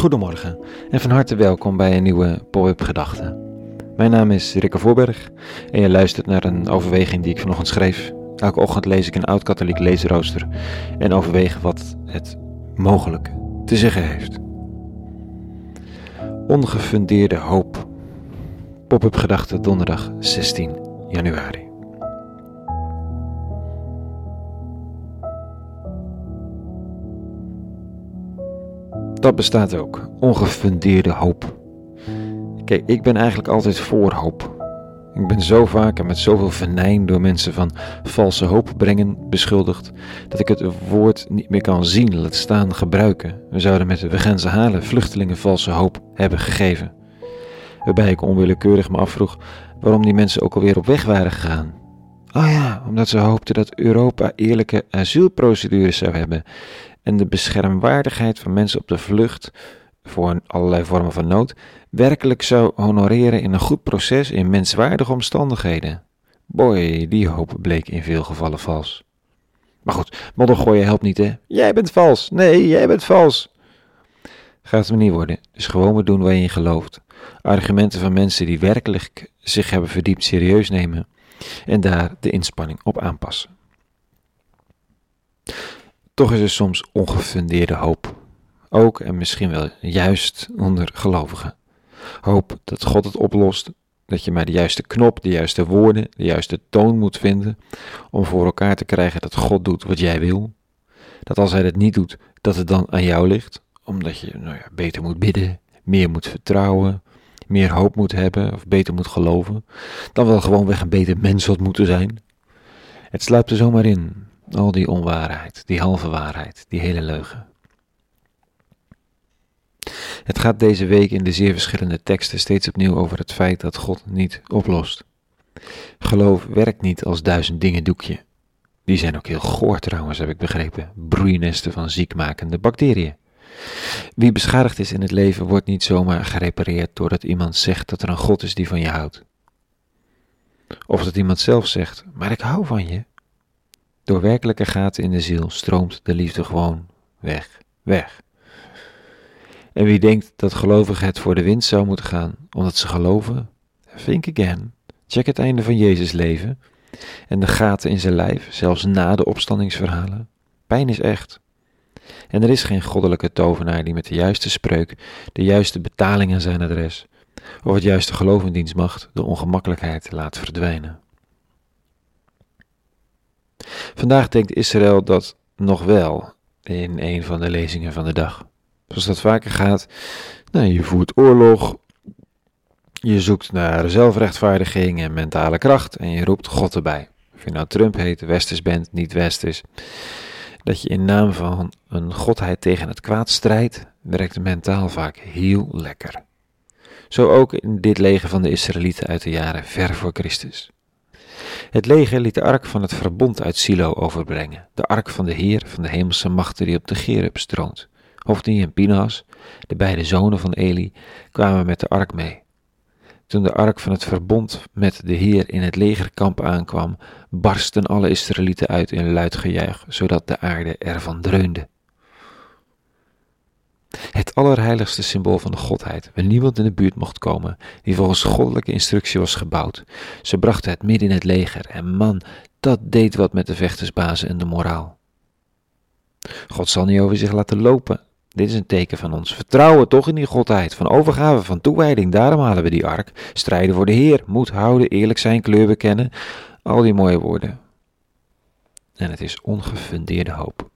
Goedemorgen en van harte welkom bij een nieuwe Pop-up Gedachte. Mijn naam is Rikke Voorberg en je luistert naar een overweging die ik vanochtend schreef. Elke ochtend lees ik een oud-katholiek leesrooster en overweeg wat het mogelijk te zeggen heeft. Ongefundeerde hoop. Pop-up Gedachte donderdag 16 januari. Dat bestaat ook, ongefundeerde hoop. Kijk, ik ben eigenlijk altijd voor hoop. Ik ben zo vaak en met zoveel venijn door mensen van valse hoop brengen beschuldigd, dat ik het woord niet meer kan zien, laat staan gebruiken. We zouden met de we halen vluchtelingen valse hoop hebben gegeven. Waarbij ik onwillekeurig me afvroeg waarom die mensen ook alweer op weg waren gegaan. Oh ja, omdat ze hoopten dat Europa eerlijke asielprocedures zou hebben en de beschermwaardigheid van mensen op de vlucht voor allerlei vormen van nood werkelijk zou honoreren in een goed proces in menswaardige omstandigheden. Boy, die hoop bleek in veel gevallen vals. Maar goed, moddergooien helpt niet, hè? Jij bent vals. Nee, jij bent vals. Gaat het me niet worden. Dus gewoon maar doen waar je in gelooft. Argumenten van mensen die werkelijk zich hebben verdiept serieus nemen en daar de inspanning op aanpassen. Toch is er soms ongefundeerde hoop. Ook en misschien wel juist onder gelovigen. Hoop dat God het oplost, dat je maar de juiste knop, de juiste woorden, de juiste toon moet vinden om voor elkaar te krijgen dat God doet wat jij wil. Dat als hij het niet doet, dat het dan aan jou ligt, omdat je nou ja, beter moet bidden, meer moet vertrouwen, meer hoop moet hebben of beter moet geloven, dan wel gewoonweg een beter mens had moeten zijn. Het sluipt er zomaar in, al die onwaarheid, die halve waarheid, die hele leugen. Het gaat deze week in de zeer verschillende teksten steeds opnieuw over het feit dat God niet oplost. Geloof werkt niet als duizend dingen doekje. Die zijn ook heel goor trouwens, heb ik begrepen. Broeinesten van ziekmakende bacteriën. Wie beschadigd is in het leven wordt niet zomaar gerepareerd doordat iemand zegt dat er een God is die van je houdt. Of dat iemand zelf zegt, maar ik hou van je. Door werkelijke gaten in de ziel stroomt de liefde gewoon weg, weg. En wie denkt dat gelovigen het voor de winst zou moeten gaan, omdat ze geloven, think again. Check het einde van Jezus leven en de gaten in zijn lijf, zelfs na de opstandingsverhalen. Pijn is echt. En er is geen goddelijke tovenaar die met de juiste spreuk, de juiste betaling aan zijn adres, of het juiste geloof in dienstmacht de ongemakkelijkheid laat verdwijnen. Vandaag denkt Israël dat nog wel in een van de lezingen van de dag. Zoals dat vaker gaat, nou, je voert oorlog, je zoekt naar zelfrechtvaardiging en mentale kracht en je roept God erbij. Of je nou Trump heet, Westers bent, niet Westers. Dat je in naam van een godheid tegen het kwaad strijdt, werkt mentaal vaak heel lekker. Zo ook in dit leger van de Israëlieten uit de jaren ver voor Christus. Het leger liet de ark van het verbond uit Silo overbrengen, de ark van de Heer van de hemelse machten die op de Gerub stroomt. Hofni en Pinhas, de beide zonen van Eli, kwamen met de ark mee. Toen de ark van het verbond met de Heer in het legerkamp aankwam, barsten alle Israëlieten uit in luid gejuich, zodat de aarde ervan dreunde. Het allerheiligste symbool van de godheid, waar niemand in de buurt mocht komen, die volgens goddelijke instructie was gebouwd. Ze brachten het midden in het leger en man, dat deed wat met de vechtersbazen en de moraal. God zal niet over zich laten lopen. Dit is een teken van ons vertrouwen toch in die godheid, van overgave, van toewijding. Daarom halen we die ark. Strijden voor de Heer, moed houden, eerlijk zijn, kleur bekennen. Al die mooie woorden. En het is ongefundeerde hoop.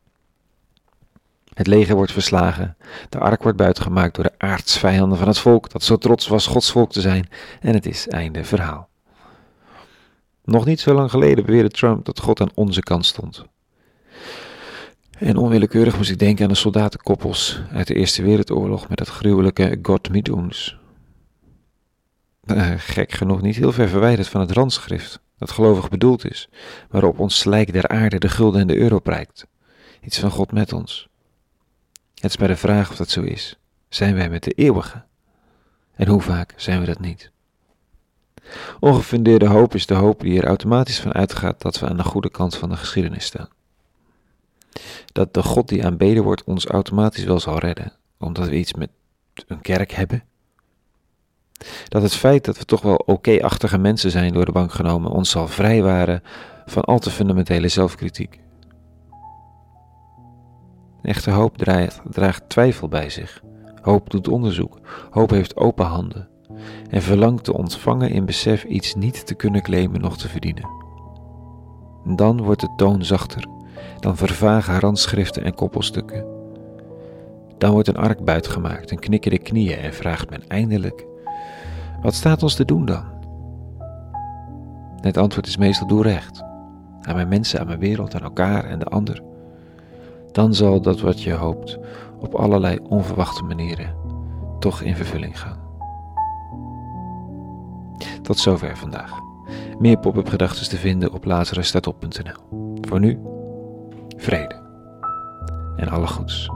Het leger wordt verslagen, de ark wordt buitengemaakt door de aardsvijanden van het volk dat zo trots was Gods volk te zijn en het is einde verhaal. Nog niet zo lang geleden beweerde Trump dat God aan onze kant stond. En onwillekeurig moest ik denken aan de soldatenkoppels uit de Eerste Wereldoorlog met het gruwelijke God mit ons. Uh, gek genoeg niet heel ver verwijderd van het randschrift, dat gelovig bedoeld is, waarop ons slijk der aarde de gulden en de euro prijkt. Iets van God met ons. Het is maar de vraag of dat zo is. Zijn wij met de eeuwige? En hoe vaak zijn we dat niet? Ongefundeerde hoop is de hoop die er automatisch van uitgaat dat we aan de goede kant van de geschiedenis staan. Dat de God die aanbeden wordt ons automatisch wel zal redden, omdat we iets met een kerk hebben? Dat het feit dat we toch wel oké-achtige mensen zijn door de bank genomen ons zal vrijwaren van al te fundamentele zelfkritiek. Echte hoop draagt, twijfel bij zich. Hoop doet onderzoek. Hoop heeft open handen. En verlangt te ontvangen in besef iets niet te kunnen claimen nog te verdienen. Dan wordt de toon zachter. Dan vervagen randschriften en koppelstukken. Dan wordt een arkbuit gemaakt en knikken de knieën en vraagt men eindelijk: Wat staat ons te doen dan? Het antwoord is meestal doe recht. Aan mijn mensen, aan mijn wereld, aan elkaar en de ander. Dan zal dat wat je hoopt op allerlei onverwachte manieren toch in vervulling gaan. Tot zover vandaag. Meer pop-up gedachten te vinden op lazarusstatop.nl. Voor nu, vrede en alle goeds.